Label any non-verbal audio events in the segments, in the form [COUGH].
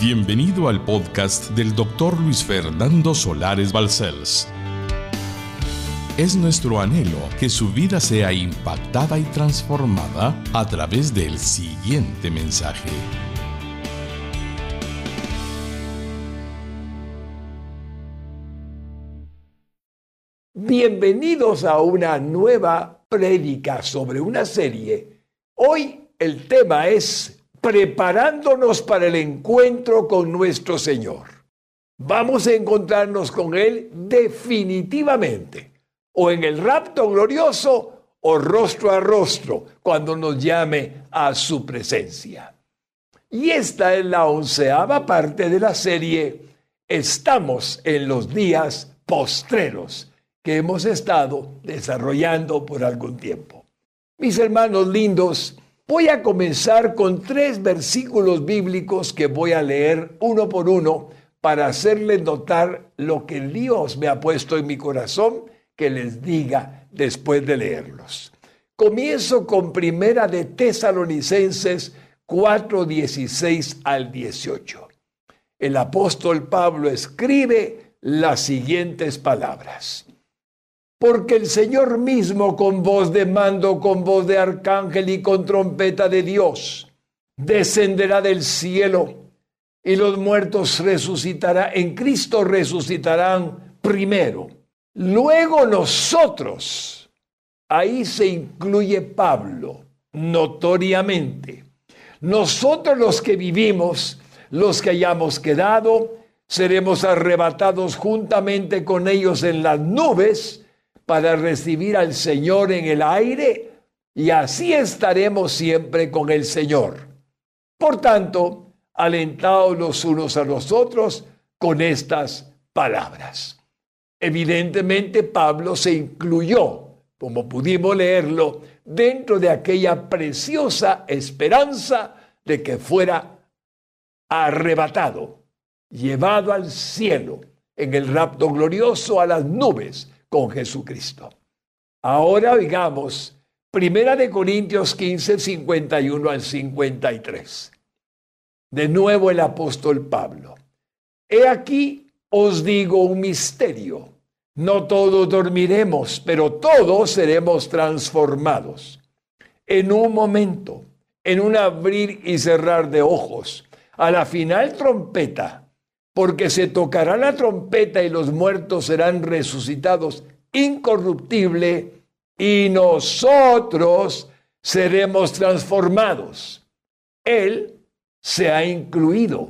Bienvenido al podcast del doctor Luis Fernando Solares Balcells. Es nuestro anhelo que su vida sea impactada y transformada a través del siguiente mensaje. Bienvenidos a una nueva prédica sobre una serie. Hoy el tema es preparándonos para el encuentro con nuestro Señor. Vamos a encontrarnos con Él definitivamente, o en el rapto glorioso, o rostro a rostro, cuando nos llame a su presencia. Y esta es la onceava parte de la serie Estamos en los días postreros que hemos estado desarrollando por algún tiempo. Mis hermanos lindos, Voy a comenzar con tres versículos bíblicos que voy a leer uno por uno para hacerles notar lo que Dios me ha puesto en mi corazón que les diga después de leerlos. Comienzo con Primera de Tesalonicenses 4, 16 al 18. El apóstol Pablo escribe las siguientes palabras porque el Señor mismo con voz de mando, con voz de arcángel y con trompeta de Dios, descenderá del cielo y los muertos resucitarán, en Cristo resucitarán primero. Luego nosotros, ahí se incluye Pablo, notoriamente. Nosotros los que vivimos, los que hayamos quedado, seremos arrebatados juntamente con ellos en las nubes para recibir al Señor en el aire y así estaremos siempre con el Señor. Por tanto, alentaos los unos a los otros con estas palabras. Evidentemente Pablo se incluyó, como pudimos leerlo, dentro de aquella preciosa esperanza de que fuera arrebatado, llevado al cielo en el rapto glorioso a las nubes con Jesucristo. Ahora oigamos Primera de Corintios 15, 51 al 53. De nuevo el apóstol Pablo. He aquí os digo un misterio. No todos dormiremos, pero todos seremos transformados. En un momento, en un abrir y cerrar de ojos, a la final trompeta, porque se tocará la trompeta y los muertos serán resucitados incorruptible y nosotros seremos transformados. Él se ha incluido.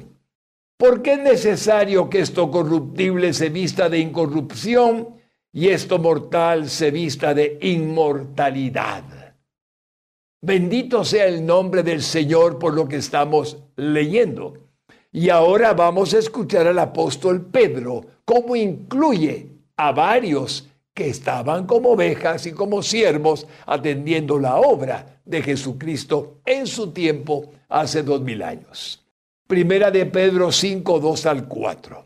Porque es necesario que esto corruptible se vista de incorrupción y esto mortal se vista de inmortalidad? Bendito sea el nombre del Señor por lo que estamos leyendo. Y ahora vamos a escuchar al apóstol Pedro cómo incluye a varios que estaban como ovejas y como siervos atendiendo la obra de Jesucristo en su tiempo hace dos mil años. Primera de Pedro 5, 2 al 4.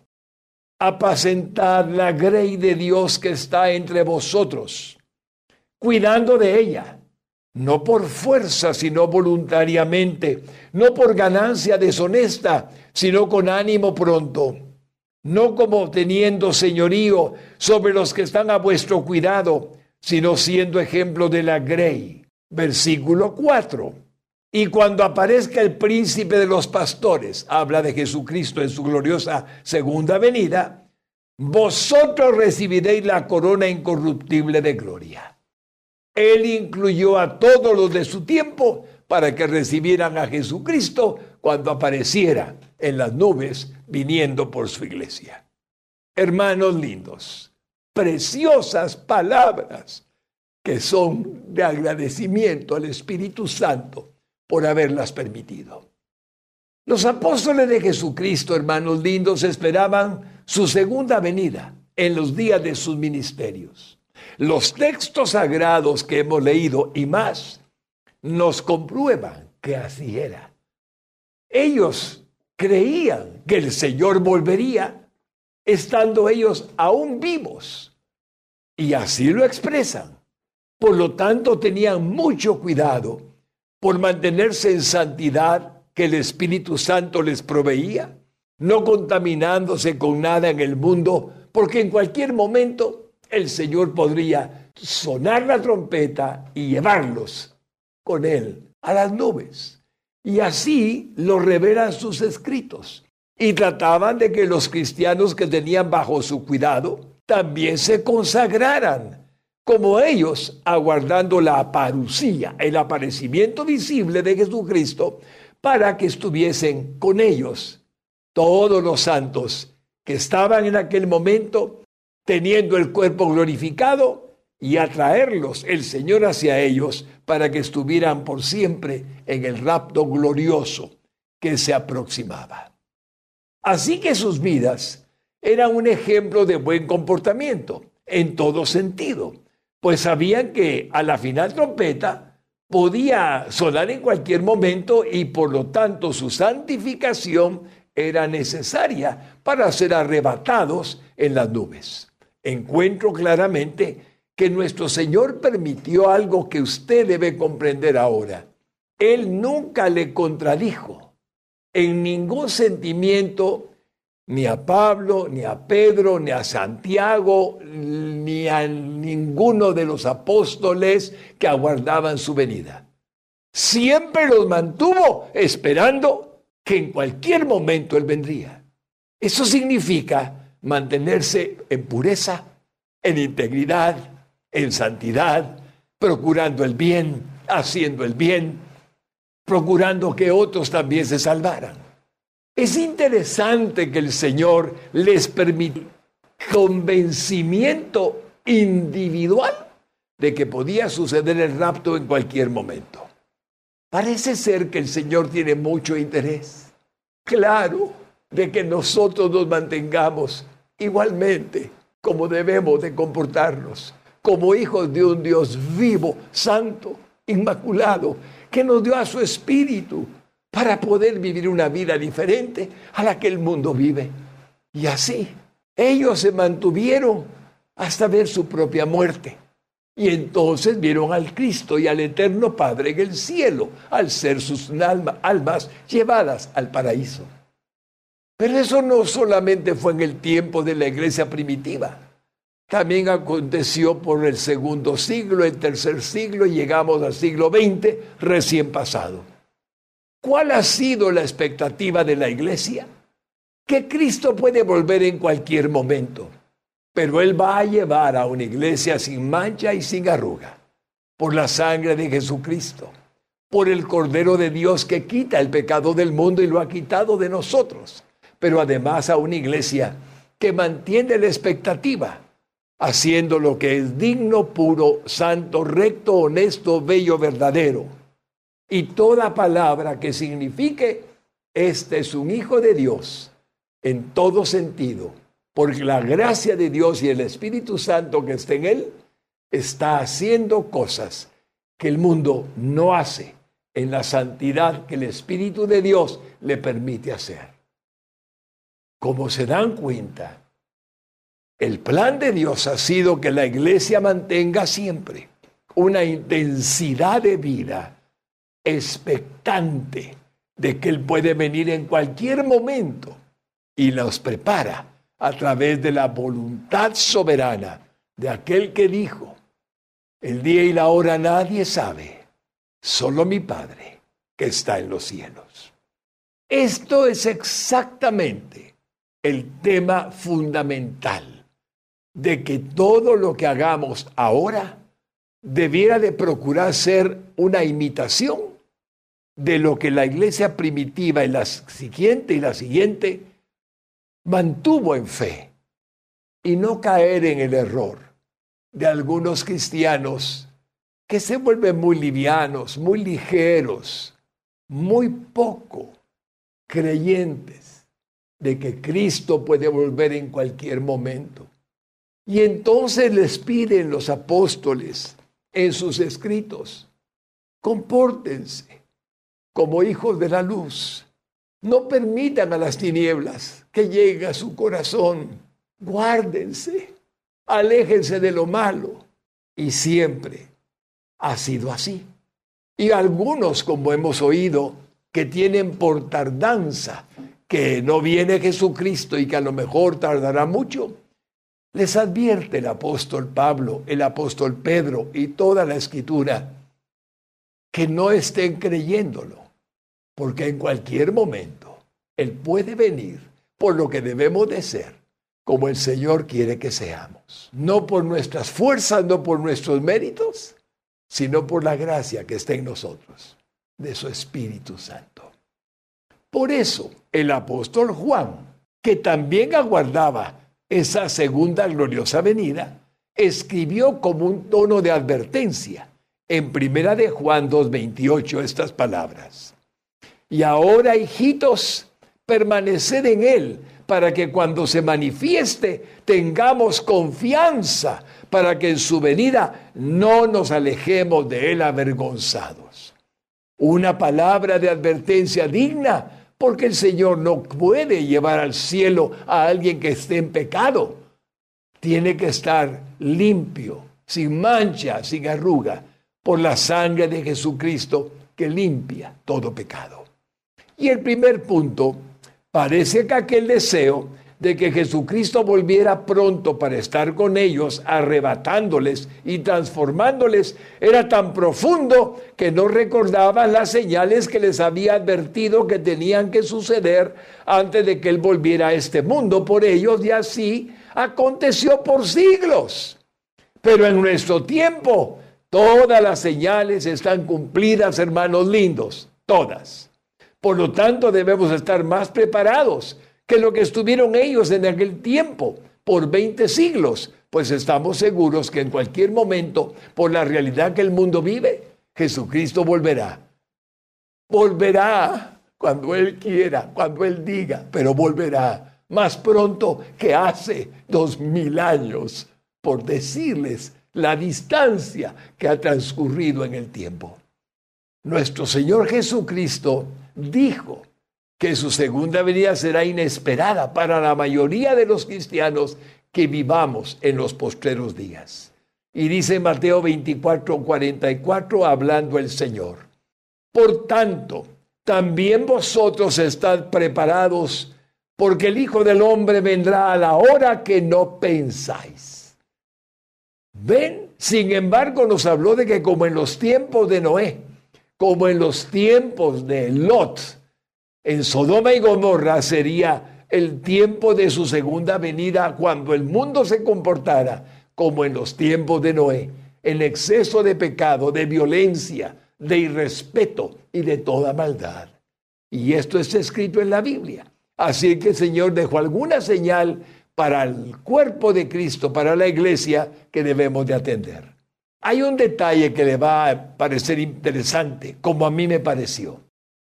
Apacentad la grey de Dios que está entre vosotros, cuidando de ella, no por fuerza, sino voluntariamente, no por ganancia deshonesta, sino con ánimo pronto, no como teniendo señorío sobre los que están a vuestro cuidado, sino siendo ejemplo de la grey. Versículo 4. Y cuando aparezca el príncipe de los pastores, habla de Jesucristo en su gloriosa segunda venida, vosotros recibiréis la corona incorruptible de gloria. Él incluyó a todos los de su tiempo para que recibieran a Jesucristo cuando apareciera en las nubes viniendo por su iglesia. Hermanos lindos, preciosas palabras que son de agradecimiento al Espíritu Santo por haberlas permitido. Los apóstoles de Jesucristo, hermanos lindos, esperaban su segunda venida en los días de sus ministerios. Los textos sagrados que hemos leído y más nos comprueban que así era. Ellos creían que el Señor volvería estando ellos aún vivos. Y así lo expresan. Por lo tanto, tenían mucho cuidado por mantenerse en santidad que el Espíritu Santo les proveía no contaminándose con nada en el mundo, porque en cualquier momento el Señor podría sonar la trompeta y llevarlos con él a las nubes. Y así lo revelan sus escritos. Y trataban de que los cristianos que tenían bajo su cuidado también se consagraran, como ellos, aguardando la aparucía, el aparecimiento visible de Jesucristo, para que estuviesen con ellos todos los santos que estaban en aquel momento teniendo el cuerpo glorificado y atraerlos el Señor hacia ellos para que estuvieran por siempre en el rapto glorioso que se aproximaba. Así que sus vidas eran un ejemplo de buen comportamiento en todo sentido, pues sabían que a la final trompeta podía sonar en cualquier momento y por lo tanto su santificación era necesaria para ser arrebatados en las nubes. Encuentro claramente que nuestro Señor permitió algo que usted debe comprender ahora. Él nunca le contradijo en ningún sentimiento ni a Pablo, ni a Pedro, ni a Santiago, ni a ninguno de los apóstoles que aguardaban su venida. Siempre los mantuvo esperando que en cualquier momento Él vendría. Eso significa mantenerse en pureza, en integridad, en santidad, procurando el bien, haciendo el bien, procurando que otros también se salvaran. Es interesante que el Señor les permitió convencimiento individual de que podía suceder el rapto en cualquier momento. Parece ser que el Señor tiene mucho interés, claro, de que nosotros nos mantengamos igualmente como debemos de comportarnos como hijos de un Dios vivo, santo, inmaculado, que nos dio a su espíritu para poder vivir una vida diferente a la que el mundo vive. Y así, ellos se mantuvieron hasta ver su propia muerte. Y entonces vieron al Cristo y al Eterno Padre en el cielo, al ser sus almas llevadas al paraíso. Pero eso no solamente fue en el tiempo de la iglesia primitiva. También aconteció por el segundo siglo, el tercer siglo y llegamos al siglo XX recién pasado. ¿Cuál ha sido la expectativa de la iglesia? Que Cristo puede volver en cualquier momento, pero Él va a llevar a una iglesia sin mancha y sin arruga, por la sangre de Jesucristo, por el Cordero de Dios que quita el pecado del mundo y lo ha quitado de nosotros, pero además a una iglesia que mantiene la expectativa haciendo lo que es digno, puro, santo, recto, honesto, bello, verdadero. Y toda palabra que signifique, este es un hijo de Dios, en todo sentido, porque la gracia de Dios y el Espíritu Santo que está en él, está haciendo cosas que el mundo no hace en la santidad que el Espíritu de Dios le permite hacer. Como se dan cuenta, el plan de Dios ha sido que la iglesia mantenga siempre una intensidad de vida expectante de que Él puede venir en cualquier momento y nos prepara a través de la voluntad soberana de aquel que dijo, el día y la hora nadie sabe, solo mi Padre que está en los cielos. Esto es exactamente el tema fundamental de que todo lo que hagamos ahora debiera de procurar ser una imitación de lo que la iglesia primitiva y la siguiente y la siguiente mantuvo en fe y no caer en el error de algunos cristianos que se vuelven muy livianos, muy ligeros, muy poco creyentes de que Cristo puede volver en cualquier momento. Y entonces les piden los apóstoles en sus escritos, compórtense como hijos de la luz. No permitan a las tinieblas que lleguen a su corazón. Guárdense, aléjense de lo malo. Y siempre ha sido así. Y algunos, como hemos oído, que tienen por tardanza que no viene Jesucristo y que a lo mejor tardará mucho, les advierte el apóstol Pablo, el apóstol Pedro y toda la escritura que no estén creyéndolo, porque en cualquier momento Él puede venir por lo que debemos de ser, como el Señor quiere que seamos. No por nuestras fuerzas, no por nuestros méritos, sino por la gracia que está en nosotros, de su Espíritu Santo. Por eso el apóstol Juan, que también aguardaba esa segunda gloriosa venida, escribió como un tono de advertencia en primera de Juan 2:28 estas palabras. Y ahora, hijitos, permaneced en él para que cuando se manifieste tengamos confianza para que en su venida no nos alejemos de él avergonzados. Una palabra de advertencia digna porque el Señor no puede llevar al cielo a alguien que esté en pecado. Tiene que estar limpio, sin mancha, sin arruga, por la sangre de Jesucristo que limpia todo pecado. Y el primer punto, parece que aquel deseo de que Jesucristo volviera pronto para estar con ellos, arrebatándoles y transformándoles, era tan profundo que no recordaban las señales que les había advertido que tenían que suceder antes de que Él volviera a este mundo por ellos y así aconteció por siglos. Pero en nuestro tiempo, todas las señales están cumplidas, hermanos lindos, todas. Por lo tanto, debemos estar más preparados que lo que estuvieron ellos en aquel tiempo por 20 siglos, pues estamos seguros que en cualquier momento, por la realidad que el mundo vive, Jesucristo volverá. Volverá cuando Él quiera, cuando Él diga, pero volverá más pronto que hace dos mil años, por decirles la distancia que ha transcurrido en el tiempo. Nuestro Señor Jesucristo dijo que su segunda venida será inesperada para la mayoría de los cristianos que vivamos en los postreros días. Y dice Mateo 24, 44, hablando el Señor. Por tanto, también vosotros estad preparados, porque el Hijo del Hombre vendrá a la hora que no pensáis. Ven, sin embargo, nos habló de que como en los tiempos de Noé, como en los tiempos de Lot, en Sodoma y Gomorra sería el tiempo de su segunda venida cuando el mundo se comportara como en los tiempos de Noé, en exceso de pecado, de violencia, de irrespeto y de toda maldad. Y esto está escrito en la Biblia. Así que el Señor dejó alguna señal para el cuerpo de Cristo, para la iglesia, que debemos de atender. Hay un detalle que le va a parecer interesante, como a mí me pareció.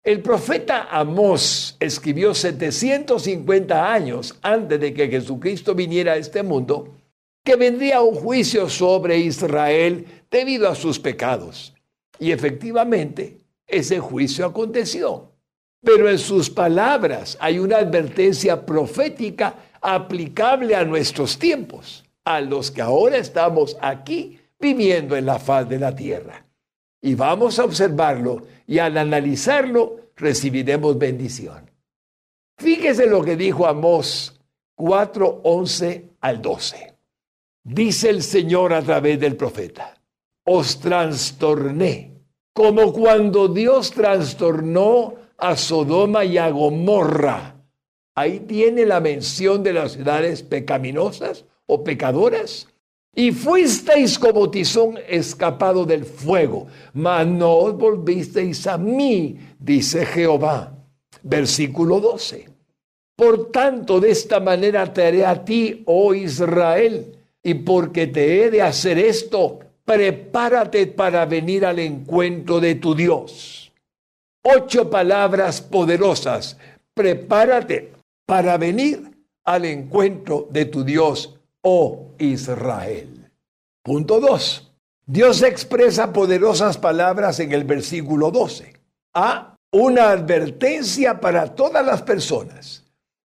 El profeta Amós escribió 750 años antes de que Jesucristo viniera a este mundo que vendría un juicio sobre Israel debido a sus pecados. Y efectivamente, ese juicio aconteció. Pero en sus palabras hay una advertencia profética aplicable a nuestros tiempos, a los que ahora estamos aquí viviendo en la faz de la tierra y vamos a observarlo y al analizarlo recibiremos bendición. Fíjese lo que dijo Amós 4, 11 al 12. Dice el Señor a través del profeta, os trastorné, como cuando Dios trastornó a Sodoma y a Gomorra. Ahí tiene la mención de las ciudades pecaminosas o pecadoras y fuisteis como tizón escapado del fuego, mas no os volvisteis a mí, dice Jehová. Versículo 12. Por tanto, de esta manera te haré a ti, oh Israel, y porque te he de hacer esto, prepárate para venir al encuentro de tu Dios. Ocho palabras poderosas. Prepárate para venir al encuentro de tu Dios oh Israel. Punto 2. Dios expresa poderosas palabras en el versículo 12. A. Una advertencia para todas las personas,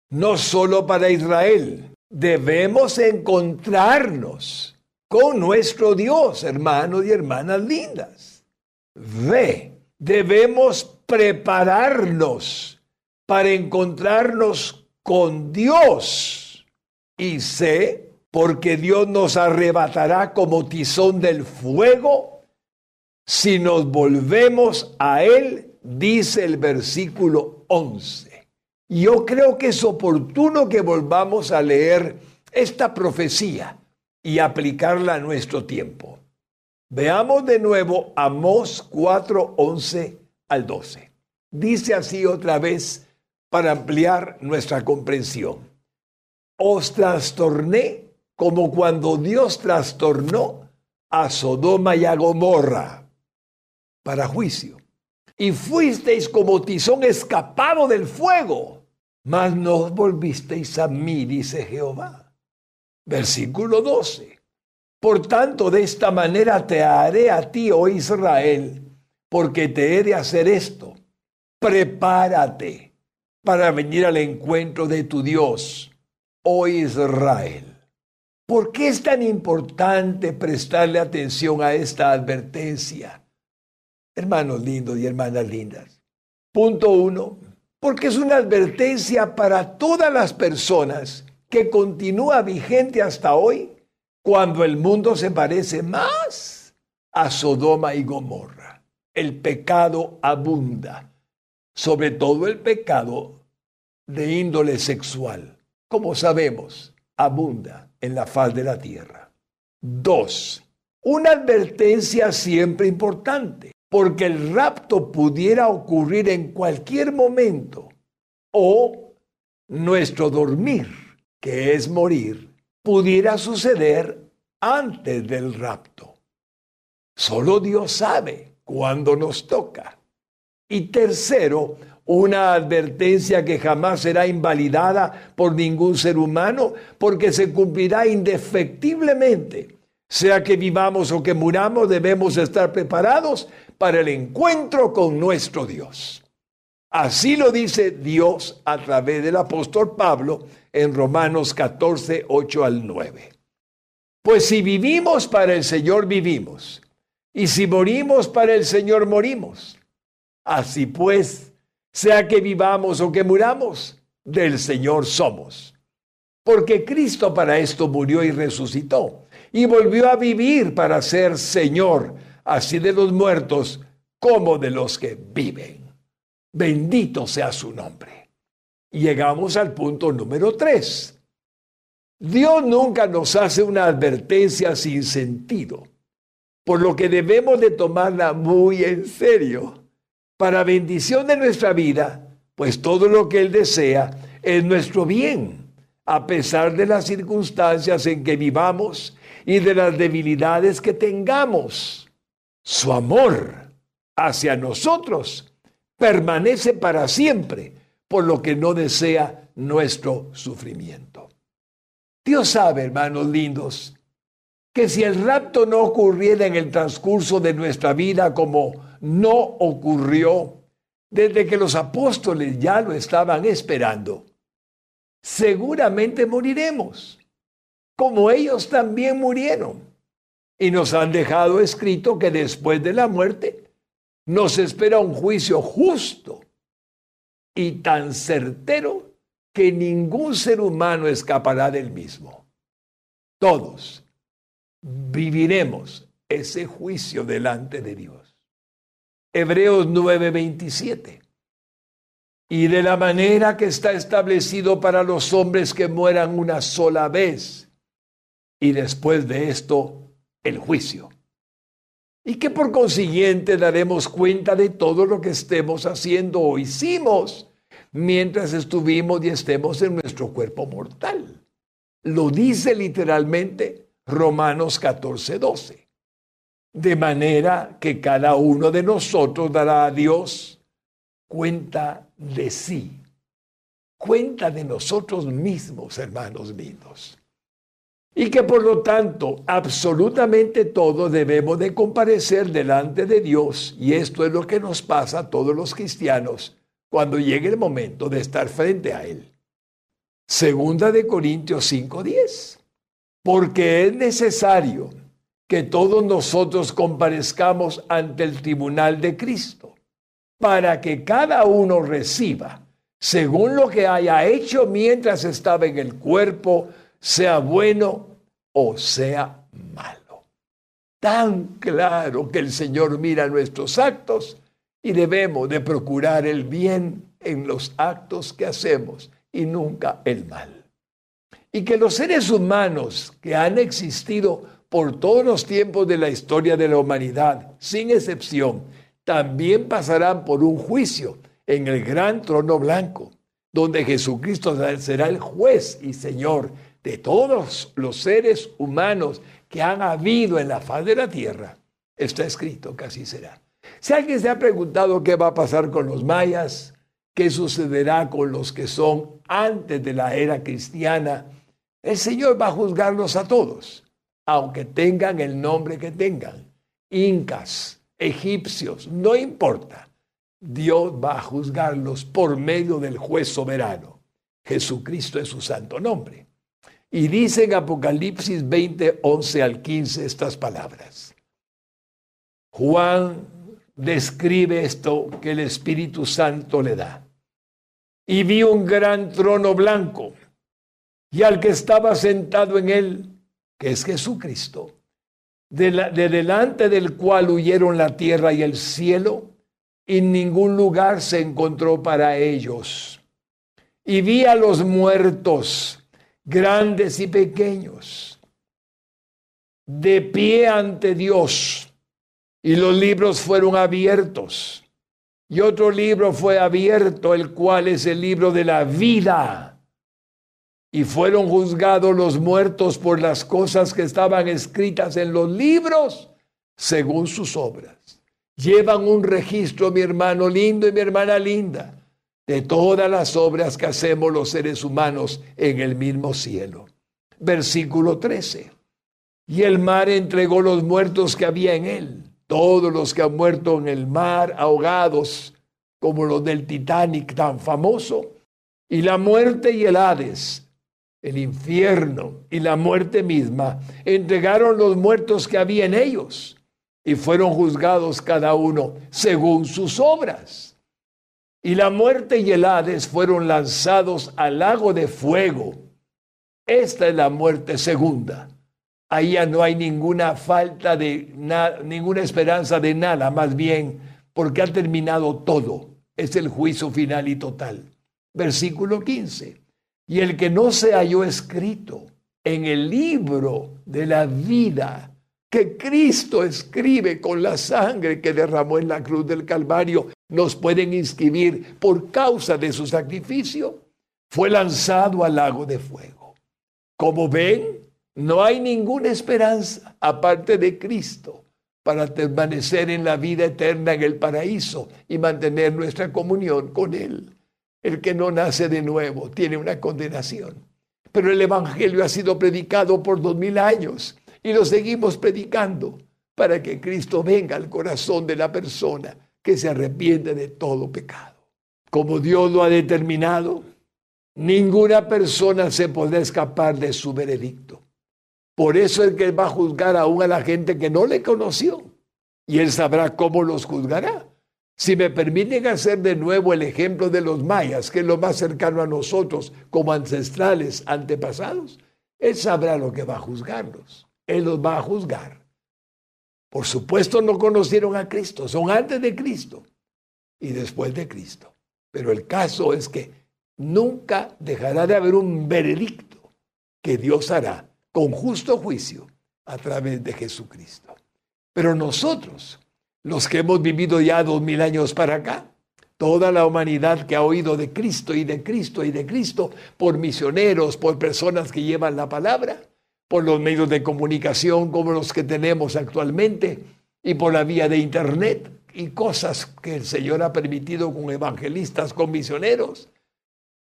no solo para Israel. Debemos encontrarnos con nuestro Dios, hermanos y hermanas lindas. B. Debemos prepararnos para encontrarnos con Dios. Y sé, porque Dios nos arrebatará como tizón del fuego si nos volvemos a Él, dice el versículo 11. Yo creo que es oportuno que volvamos a leer esta profecía y aplicarla a nuestro tiempo. Veamos de nuevo Amós 4, 11 al 12. Dice así otra vez para ampliar nuestra comprensión. Os trastorné como cuando Dios trastornó a Sodoma y a Gomorra para juicio. Y fuisteis como tizón escapado del fuego, mas no volvisteis a mí, dice Jehová. Versículo 12. Por tanto, de esta manera te haré a ti, oh Israel, porque te he de hacer esto. Prepárate para venir al encuentro de tu Dios, oh Israel. ¿Por qué es tan importante prestarle atención a esta advertencia? Hermanos lindos y hermanas lindas. Punto uno, porque es una advertencia para todas las personas que continúa vigente hasta hoy cuando el mundo se parece más a Sodoma y Gomorra. El pecado abunda sobre todo el pecado de índole sexual, como sabemos, abunda en la faz de la tierra. Dos, una advertencia siempre importante, porque el rapto pudiera ocurrir en cualquier momento o nuestro dormir, que es morir, pudiera suceder antes del rapto. Solo Dios sabe cuándo nos toca. Y tercero, una advertencia que jamás será invalidada por ningún ser humano porque se cumplirá indefectiblemente. Sea que vivamos o que muramos, debemos estar preparados para el encuentro con nuestro Dios. Así lo dice Dios a través del apóstol Pablo en Romanos 14, 8 al 9. Pues si vivimos para el Señor, vivimos. Y si morimos para el Señor, morimos. Así pues, sea que vivamos o que muramos, del Señor somos. Porque Cristo para esto murió y resucitó, y volvió a vivir para ser Señor, así de los muertos como de los que viven. Bendito sea su nombre. Llegamos al punto número tres. Dios nunca nos hace una advertencia sin sentido, por lo que debemos de tomarla muy en serio para bendición de nuestra vida, pues todo lo que Él desea es nuestro bien, a pesar de las circunstancias en que vivamos y de las debilidades que tengamos. Su amor hacia nosotros permanece para siempre, por lo que no desea nuestro sufrimiento. Dios sabe, hermanos lindos, que si el rapto no ocurriera en el transcurso de nuestra vida como no ocurrió desde que los apóstoles ya lo estaban esperando. Seguramente moriremos, como ellos también murieron. Y nos han dejado escrito que después de la muerte nos espera un juicio justo y tan certero que ningún ser humano escapará del mismo. Todos viviremos ese juicio delante de Dios. Hebreos 9:27. Y de la manera que está establecido para los hombres que mueran una sola vez, y después de esto el juicio. Y que por consiguiente daremos cuenta de todo lo que estemos haciendo o hicimos mientras estuvimos y estemos en nuestro cuerpo mortal. Lo dice literalmente Romanos 14:12 de manera que cada uno de nosotros dará a Dios cuenta de sí, cuenta de nosotros mismos, hermanos míos. Y que por lo tanto absolutamente todos debemos de comparecer delante de Dios y esto es lo que nos pasa a todos los cristianos cuando llegue el momento de estar frente a Él. Segunda de Corintios 5:10. Porque es necesario que todos nosotros comparezcamos ante el tribunal de Cristo, para que cada uno reciba, según lo que haya hecho mientras estaba en el cuerpo, sea bueno o sea malo. Tan claro que el Señor mira nuestros actos y debemos de procurar el bien en los actos que hacemos y nunca el mal. Y que los seres humanos que han existido por todos los tiempos de la historia de la humanidad, sin excepción, también pasarán por un juicio en el gran trono blanco, donde Jesucristo será el juez y Señor de todos los seres humanos que han habido en la faz de la tierra. Está escrito que así será. Si alguien se ha preguntado qué va a pasar con los mayas, qué sucederá con los que son antes de la era cristiana, el Señor va a juzgarlos a todos, aunque tengan el nombre que tengan, incas, egipcios, no importa. Dios va a juzgarlos por medio del juez soberano. Jesucristo es su santo nombre. Y dice en Apocalipsis 20, 11 al 15 estas palabras. Juan describe esto que el Espíritu Santo le da. Y vi un gran trono blanco y al que estaba sentado en él, que es Jesucristo, de, de delante del cual huyeron la tierra y el cielo, y ningún lugar se encontró para ellos. Y vi a los muertos, grandes y pequeños, de pie ante Dios, y los libros fueron abiertos. Y otro libro fue abierto, el cual es el libro de la vida y fueron juzgados los muertos por las cosas que estaban escritas en los libros según sus obras. Llevan un registro, mi hermano lindo y mi hermana linda, de todas las obras que hacemos los seres humanos en el mismo cielo. Versículo 13. Y el mar entregó los muertos que había en él, todos los que han muerto en el mar, ahogados, como los del Titanic tan famoso, y la muerte y el Hades el infierno y la muerte misma, entregaron los muertos que había en ellos y fueron juzgados cada uno según sus obras. Y la muerte y el Hades fueron lanzados al lago de fuego. Esta es la muerte segunda. Ahí ya no hay ninguna falta de nada, ninguna esperanza de nada, más bien porque ha terminado todo. Es el juicio final y total. Versículo 15 y el que no se halló escrito en el libro de la vida que Cristo escribe con la sangre que derramó en la cruz del Calvario, nos pueden inscribir por causa de su sacrificio, fue lanzado al lago de fuego. Como ven, no hay ninguna esperanza aparte de Cristo para permanecer en la vida eterna en el paraíso y mantener nuestra comunión con Él. El que no nace de nuevo tiene una condenación. Pero el Evangelio ha sido predicado por dos mil años y lo seguimos predicando para que Cristo venga al corazón de la persona que se arrepiente de todo pecado. Como Dios lo ha determinado, ninguna persona se podrá escapar de su veredicto. Por eso es que va a juzgar aún a la gente que no le conoció. Y él sabrá cómo los juzgará. Si me permiten hacer de nuevo el ejemplo de los mayas, que es lo más cercano a nosotros como ancestrales antepasados, Él sabrá lo que va a juzgarlos. Él los va a juzgar. Por supuesto no conocieron a Cristo, son antes de Cristo y después de Cristo. Pero el caso es que nunca dejará de haber un veredicto que Dios hará con justo juicio a través de Jesucristo. Pero nosotros los que hemos vivido ya dos mil años para acá, toda la humanidad que ha oído de Cristo y de Cristo y de Cristo por misioneros, por personas que llevan la palabra, por los medios de comunicación como los que tenemos actualmente y por la vía de Internet y cosas que el Señor ha permitido con evangelistas, con misioneros,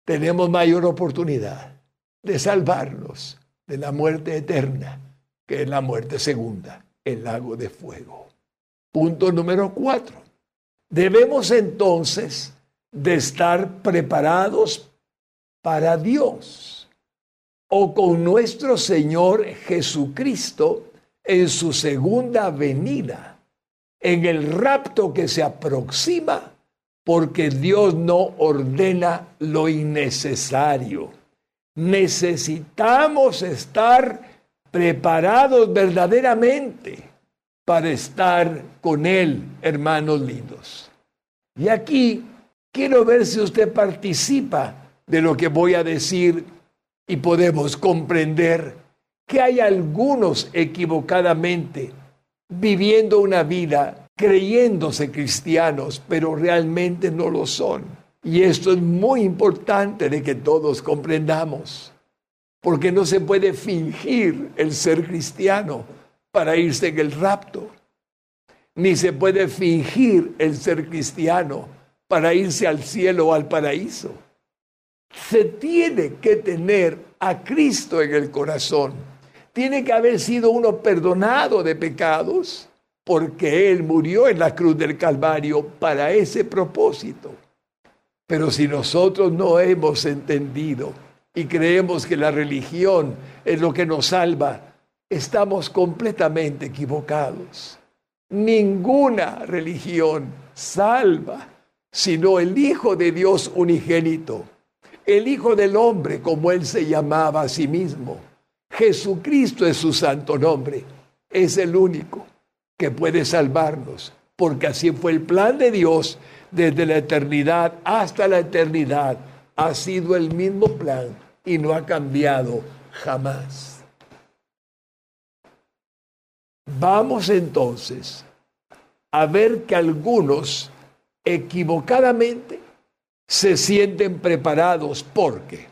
tenemos mayor oportunidad de salvarlos de la muerte eterna, que es la muerte segunda, el lago de fuego. Punto número cuatro. Debemos entonces de estar preparados para Dios o con nuestro Señor Jesucristo en su segunda venida, en el rapto que se aproxima porque Dios no ordena lo innecesario. Necesitamos estar preparados verdaderamente para estar con Él, hermanos lindos. Y aquí quiero ver si usted participa de lo que voy a decir y podemos comprender que hay algunos equivocadamente viviendo una vida creyéndose cristianos, pero realmente no lo son. Y esto es muy importante de que todos comprendamos, porque no se puede fingir el ser cristiano para irse en el rapto, ni se puede fingir el ser cristiano para irse al cielo o al paraíso. Se tiene que tener a Cristo en el corazón. Tiene que haber sido uno perdonado de pecados porque Él murió en la cruz del Calvario para ese propósito. Pero si nosotros no hemos entendido y creemos que la religión es lo que nos salva, estamos completamente equivocados. Ninguna religión salva, sino el Hijo de Dios unigénito, el Hijo del hombre, como Él se llamaba a sí mismo. Jesucristo es su santo nombre, es el único que puede salvarnos, porque así fue el plan de Dios desde la eternidad hasta la eternidad. Ha sido el mismo plan y no ha cambiado jamás. Vamos entonces a ver que algunos equivocadamente se sienten preparados porque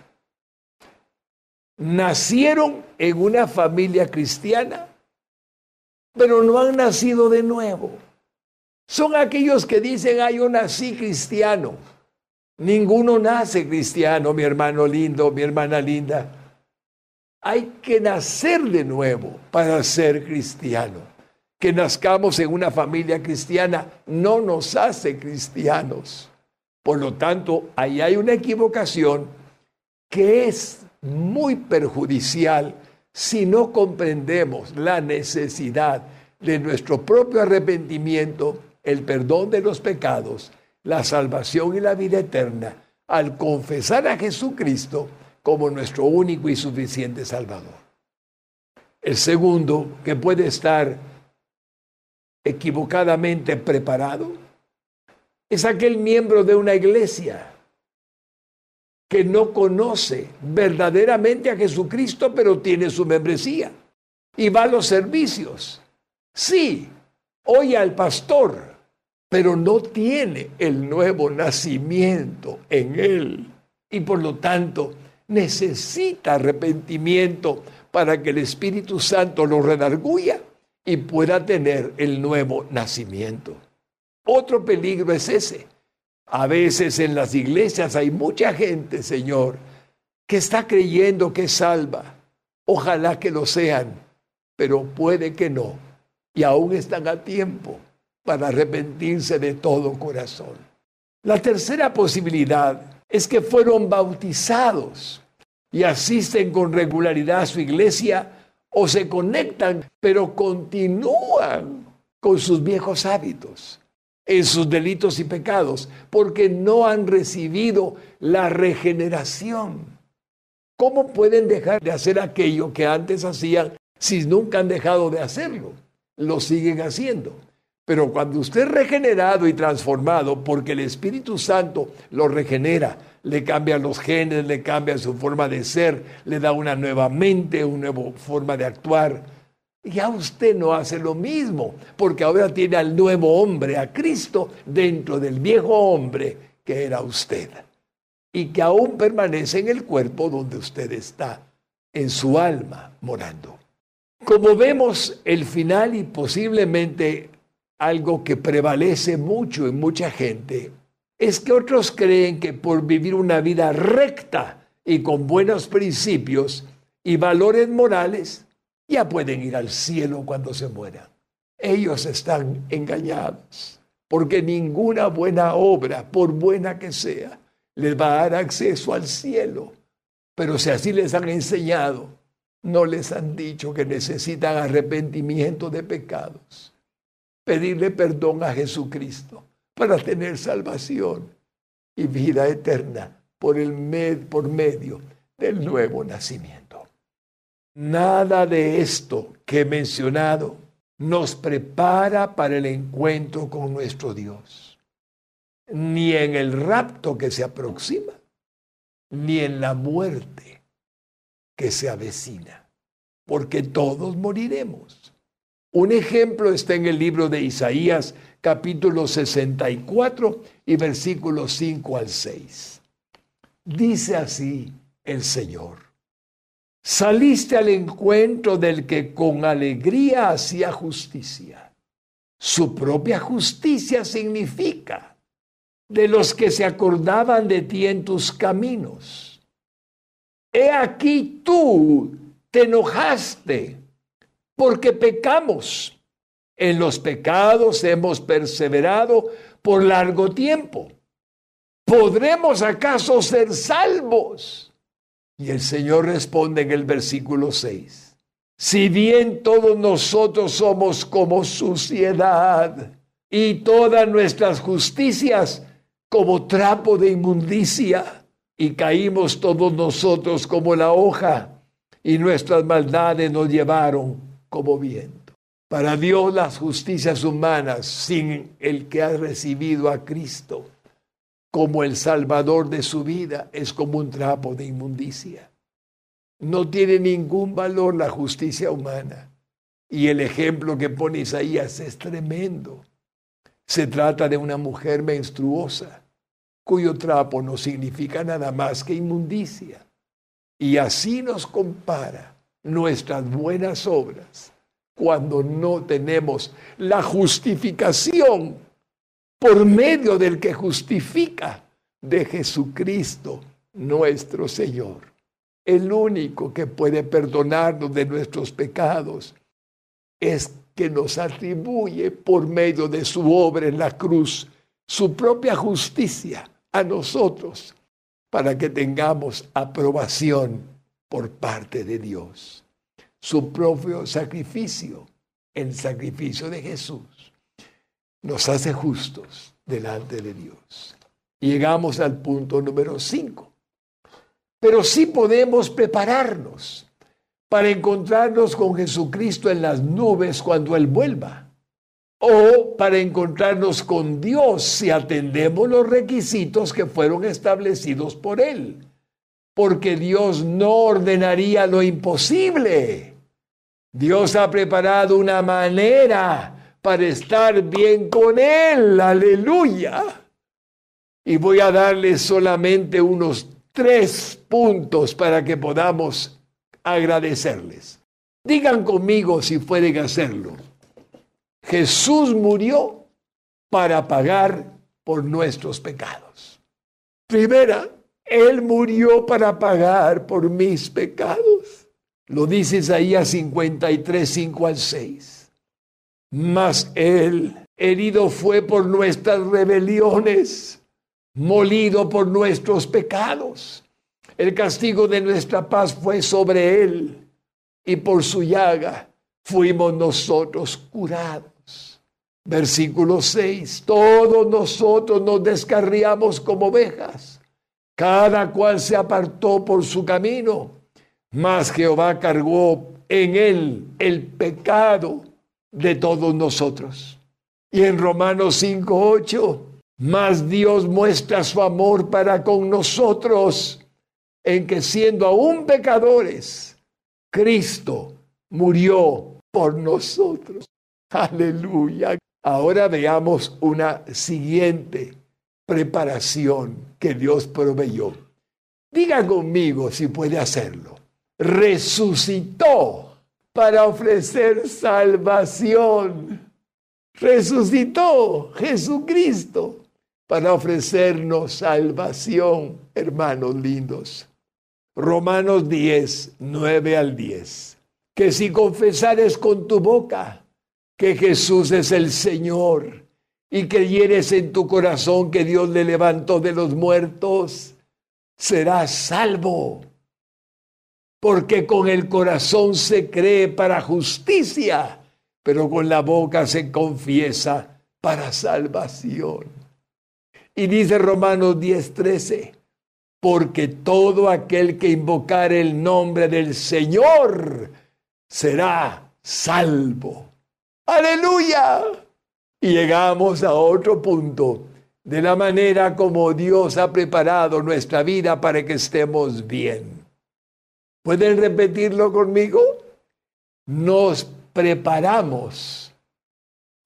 nacieron en una familia cristiana pero no han nacido de nuevo. Son aquellos que dicen, ay, yo nací cristiano. Ninguno nace cristiano, mi hermano lindo, mi hermana linda. Hay que nacer de nuevo para ser cristiano. Que nazcamos en una familia cristiana no nos hace cristianos. Por lo tanto, ahí hay una equivocación que es muy perjudicial si no comprendemos la necesidad de nuestro propio arrepentimiento, el perdón de los pecados, la salvación y la vida eterna, al confesar a Jesucristo como nuestro único y suficiente Salvador. El segundo, que puede estar equivocadamente preparado, es aquel miembro de una iglesia que no conoce verdaderamente a Jesucristo, pero tiene su membresía y va a los servicios. Sí, oye al pastor, pero no tiene el nuevo nacimiento en él. Y por lo tanto, necesita arrepentimiento para que el Espíritu Santo lo redarguya y pueda tener el nuevo nacimiento. Otro peligro es ese, a veces en las iglesias hay mucha gente, Señor, que está creyendo que salva. Ojalá que lo sean, pero puede que no. Y aún están a tiempo para arrepentirse de todo corazón. La tercera posibilidad es que fueron bautizados y asisten con regularidad a su iglesia o se conectan, pero continúan con sus viejos hábitos en sus delitos y pecados, porque no han recibido la regeneración. ¿Cómo pueden dejar de hacer aquello que antes hacían si nunca han dejado de hacerlo? Lo siguen haciendo. Pero cuando usted es regenerado y transformado, porque el Espíritu Santo lo regenera, le cambia los genes, le cambia su forma de ser, le da una nueva mente, una nueva forma de actuar, ya usted no hace lo mismo, porque ahora tiene al nuevo hombre, a Cristo, dentro del viejo hombre que era usted. Y que aún permanece en el cuerpo donde usted está, en su alma morando. Como vemos, el final y posiblemente algo que prevalece mucho en mucha gente, es que otros creen que por vivir una vida recta y con buenos principios y valores morales, ya pueden ir al cielo cuando se mueran. Ellos están engañados, porque ninguna buena obra, por buena que sea, les va a dar acceso al cielo. Pero si así les han enseñado, no les han dicho que necesitan arrepentimiento de pecados, pedirle perdón a Jesucristo, para tener salvación y vida eterna por, el por medio del nuevo nacimiento. Nada de esto que he mencionado nos prepara para el encuentro con nuestro Dios, ni en el rapto que se aproxima, ni en la muerte que se avecina, porque todos moriremos. Un ejemplo está en el libro de Isaías capítulo 64 y versículos 5 al 6. Dice así el Señor. Saliste al encuentro del que con alegría hacía justicia. Su propia justicia significa de los que se acordaban de ti en tus caminos. He aquí tú te enojaste porque pecamos en los pecados hemos perseverado por largo tiempo. ¿Podremos acaso ser salvos? Y el Señor responde en el versículo 6. Si bien todos nosotros somos como suciedad y todas nuestras justicias como trapo de inmundicia, y caímos todos nosotros como la hoja, y nuestras maldades nos llevaron como bien. Para Dios las justicias humanas, sin el que ha recibido a Cristo como el Salvador de su vida, es como un trapo de inmundicia. No tiene ningún valor la justicia humana. Y el ejemplo que pone Isaías es tremendo. Se trata de una mujer menstruosa, cuyo trapo no significa nada más que inmundicia. Y así nos compara nuestras buenas obras cuando no tenemos la justificación por medio del que justifica de Jesucristo nuestro Señor, el único que puede perdonarnos de nuestros pecados, es que nos atribuye por medio de su obra en la cruz su propia justicia a nosotros para que tengamos aprobación por parte de Dios su propio sacrificio, el sacrificio de Jesús, nos hace justos delante de Dios. Llegamos al punto número 5. Pero sí podemos prepararnos para encontrarnos con Jesucristo en las nubes cuando Él vuelva. O para encontrarnos con Dios si atendemos los requisitos que fueron establecidos por Él. Porque Dios no ordenaría lo imposible. Dios ha preparado una manera para estar bien con Él. Aleluya. Y voy a darles solamente unos tres puntos para que podamos agradecerles. Digan conmigo si pueden hacerlo. Jesús murió para pagar por nuestros pecados. Primera, Él murió para pagar por mis pecados. Lo dice Isaías 53, 5 al 6. Mas él herido fue por nuestras rebeliones, molido por nuestros pecados. El castigo de nuestra paz fue sobre él, y por su llaga fuimos nosotros curados. Versículo 6. Todos nosotros nos descarriamos como ovejas, cada cual se apartó por su camino mas Jehová cargó en él el pecado de todos nosotros. Y en Romanos 5:8, más Dios muestra su amor para con nosotros en que siendo aún pecadores, Cristo murió por nosotros. Aleluya. Ahora veamos una siguiente preparación que Dios proveyó. Diga conmigo si puede hacerlo resucitó para ofrecer salvación. Resucitó Jesucristo para ofrecernos salvación, hermanos lindos. Romanos 10, 9 al 10. Que si confesares con tu boca que Jesús es el Señor y creyeres en tu corazón que Dios le levantó de los muertos, serás salvo porque con el corazón se cree para justicia, pero con la boca se confiesa para salvación. Y dice Romanos 10:13, porque todo aquel que invocar el nombre del Señor será salvo. Aleluya. Y llegamos a otro punto de la manera como Dios ha preparado nuestra vida para que estemos bien. ¿Pueden repetirlo conmigo? Nos preparamos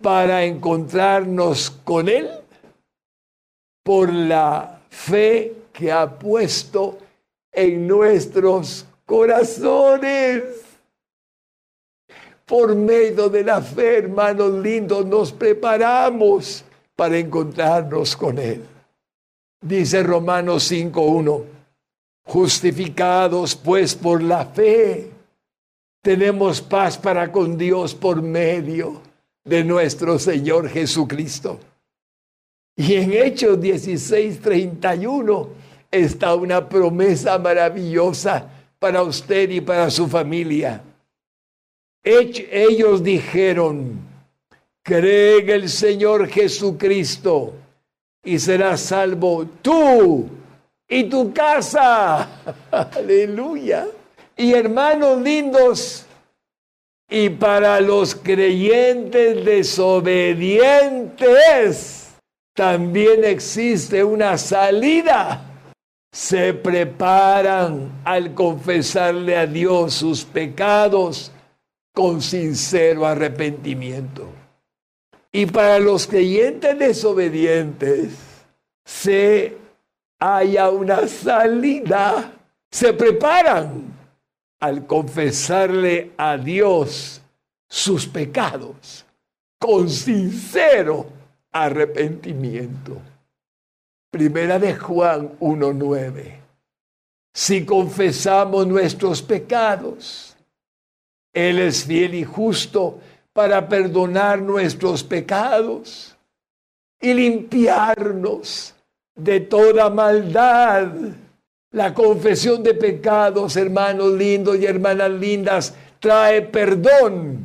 para encontrarnos con Él por la fe que ha puesto en nuestros corazones. Por medio de la fe, hermanos lindos, nos preparamos para encontrarnos con Él. Dice Romanos 5.1, justificados pues por la fe, tenemos paz para con Dios por medio de nuestro Señor Jesucristo. Y en Hechos 16.31 está una promesa maravillosa para usted y para su familia. Ellos dijeron, cree en el Señor Jesucristo y serás salvo tú y tu casa. [LAUGHS] Aleluya. Y hermanos lindos, y para los creyentes desobedientes, también existe una salida. Se preparan al confesarle a Dios sus pecados con sincero arrepentimiento. Y para los creyentes desobedientes, se haya una salida. Se preparan al confesarle a Dios sus pecados con sincero arrepentimiento. Primera de Juan 1.9. Si confesamos nuestros pecados, Él es fiel y justo para perdonar nuestros pecados y limpiarnos de toda maldad. La confesión de pecados, hermanos lindos y hermanas lindas, trae perdón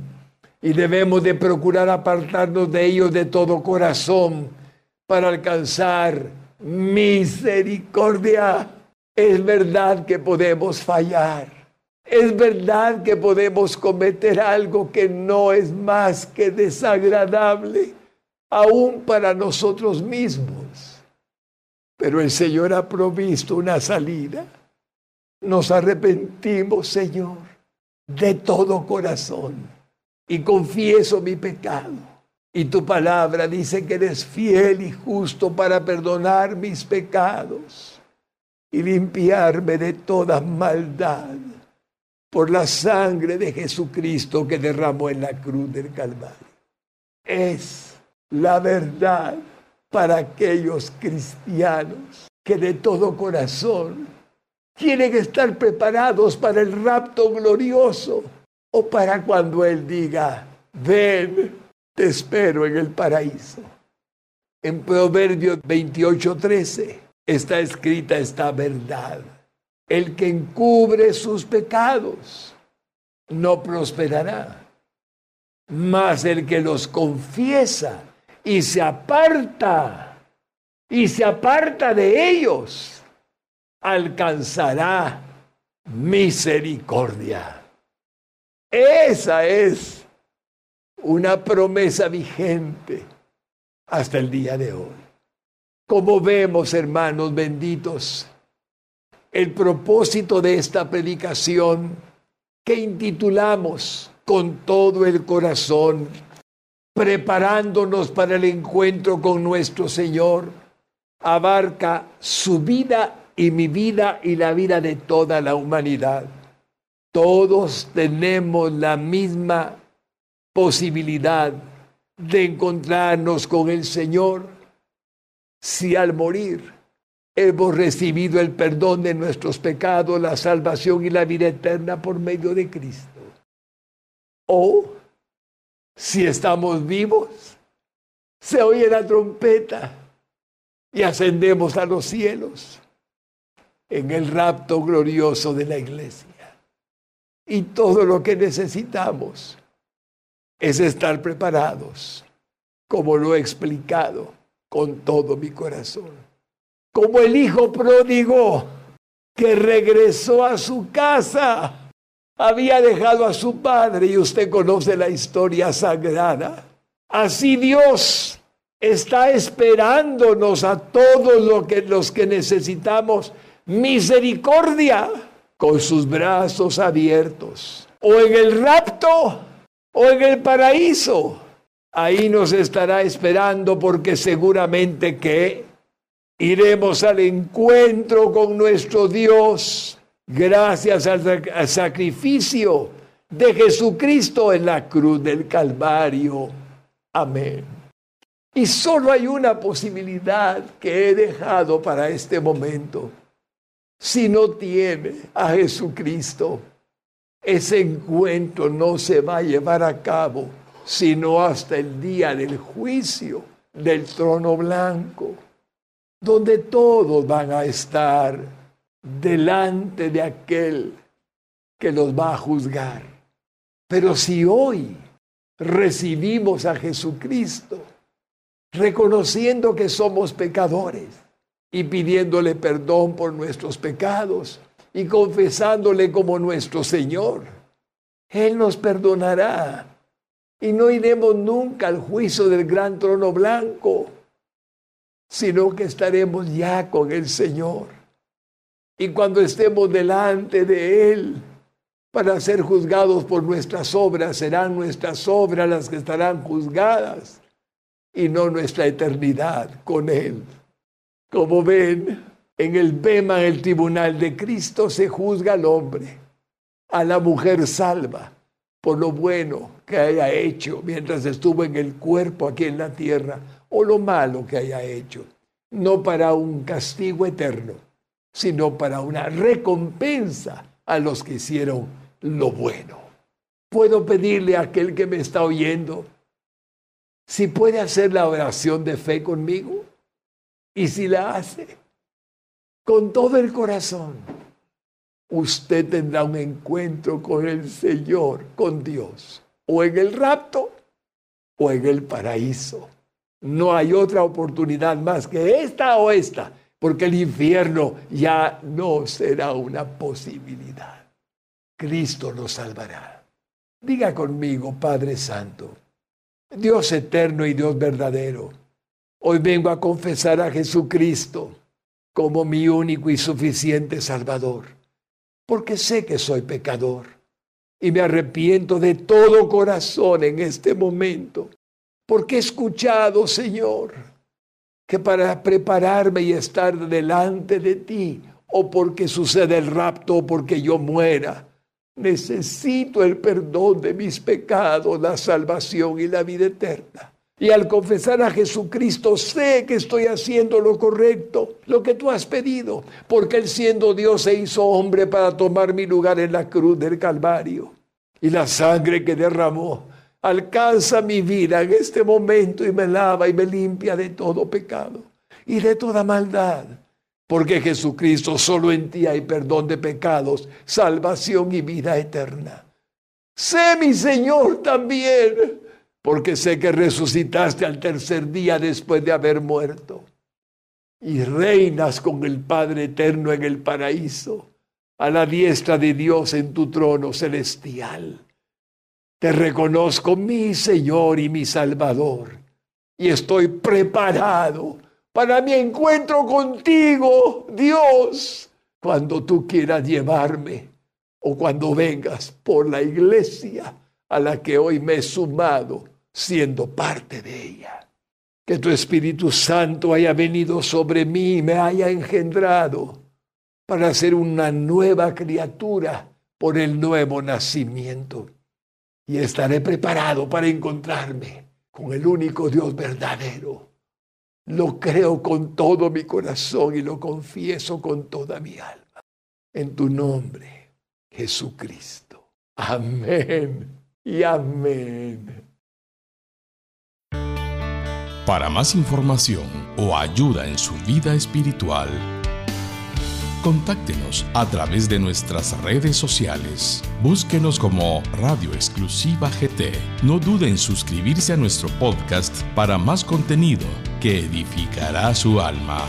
y debemos de procurar apartarnos de ellos de todo corazón para alcanzar misericordia. Es verdad que podemos fallar. Es verdad que podemos cometer algo que no es más que desagradable, aún para nosotros mismos. Pero el Señor ha provisto una salida. Nos arrepentimos, Señor, de todo corazón y confieso mi pecado. Y tu palabra dice que eres fiel y justo para perdonar mis pecados y limpiarme de toda maldad por la sangre de Jesucristo que derramó en la cruz del Calvario. Es la verdad para aquellos cristianos que de todo corazón quieren estar preparados para el rapto glorioso o para cuando Él diga, ven, te espero en el paraíso. En Proverbios 28:13 está escrita esta verdad. El que encubre sus pecados no prosperará, mas el que los confiesa y se aparta, y se aparta de ellos, alcanzará misericordia. Esa es una promesa vigente hasta el día de hoy. Como vemos, hermanos benditos, el propósito de esta predicación que intitulamos con todo el corazón preparándonos para el encuentro con nuestro Señor, abarca su vida y mi vida y la vida de toda la humanidad. Todos tenemos la misma posibilidad de encontrarnos con el Señor si al morir hemos recibido el perdón de nuestros pecados, la salvación y la vida eterna por medio de Cristo. O si estamos vivos, se oye la trompeta y ascendemos a los cielos en el rapto glorioso de la iglesia. Y todo lo que necesitamos es estar preparados, como lo he explicado, con todo mi corazón. Como el hijo pródigo que regresó a su casa, había dejado a su padre y usted conoce la historia sagrada. Así Dios está esperándonos a todos que, los que necesitamos misericordia con sus brazos abiertos, o en el rapto, o en el paraíso. Ahí nos estará esperando porque seguramente que iremos al encuentro con nuestro Dios gracias al, sacrificio de Jesucristo en la cruz del Calvario. Amén. Y solo hay una posibilidad que he dejado para este momento. Si no tiene a Jesucristo, ese encuentro no se va a llevar a cabo sino hasta el día del juicio del trono blanco, donde todos van a estar delante de aquel que los va a juzgar. Pero si hoy recibimos a Jesucristo, reconociendo que somos pecadores y pidiéndole perdón por nuestros pecados y confesándole como nuestro Señor, Él nos perdonará y no iremos nunca al juicio del gran trono blanco, sino que estaremos ya con el Señor. Y cuando estemos delante de Él para ser juzgados por nuestras obras, serán nuestras obras las que estarán juzgadas y no nuestra eternidad con Él. Como ven, en el Bema, el tribunal de Cristo, se juzga al hombre, a la mujer salva por lo bueno que haya hecho mientras estuvo en el cuerpo aquí en la tierra o lo malo que haya hecho, no para un castigo eterno, sino para una recompensa a los que hicieron lo bueno. Puedo pedirle a aquel que me está oyendo si puede hacer la oración de fe conmigo y si la hace con todo el corazón usted tendrá un encuentro con el Señor, con Dios, o en el rapto o en el paraíso. No hay otra oportunidad más que esta o esta, porque el infierno ya no será una posibilidad. Cristo nos salvará. Diga conmigo, Padre Santo, Dios eterno y Dios verdadero, hoy vengo a confesar a Jesucristo como mi único y suficiente Salvador porque sé que soy pecador y me arrepiento de todo corazón en este momento, porque he escuchado, Señor, que para prepararme y estar delante de ti, o porque sucede el rapto, o porque yo muera, necesito el perdón de mis pecados, la salvación y la vida eterna. Y al confesar a Jesucristo, sé que estoy haciendo lo correcto, lo que tú has pedido, porque Él siendo Dios se hizo hombre para tomar mi lugar en la cruz del Calvario. Y la sangre que derramó alcanza mi vida en este momento y me lava y me limpia de todo pecado y de toda maldad. Porque Jesucristo solo en ti hay perdón de pecados, salvación y vida eterna. Sé mi Señor también porque sé que resucitaste al tercer día después de haber muerto y reinas con el Padre eterno en el paraíso, a la diestra de Dios en tu trono celestial. Te reconozco mi Señor y mi Salvador y estoy preparado para mi encuentro contigo, Dios, cuando tú quieras llevarme o cuando vengas por la iglesia a la que hoy me he sumado siendo parte de ella. Que tu Espíritu Santo haya venido sobre mí y me haya engendrado para ser una nueva criatura por el nuevo nacimiento. Y estaré preparado para encontrarme con el único Dios verdadero. Lo creo con todo mi corazón y lo confieso con toda mi alma. En tu nombre, Jesucristo. Amén y amén. Para más información o ayuda en su vida espiritual, contáctenos a través de nuestras redes sociales. Búsquenos como Radio Exclusiva GT. No dude en suscribirse a nuestro podcast para más contenido que edificará su alma.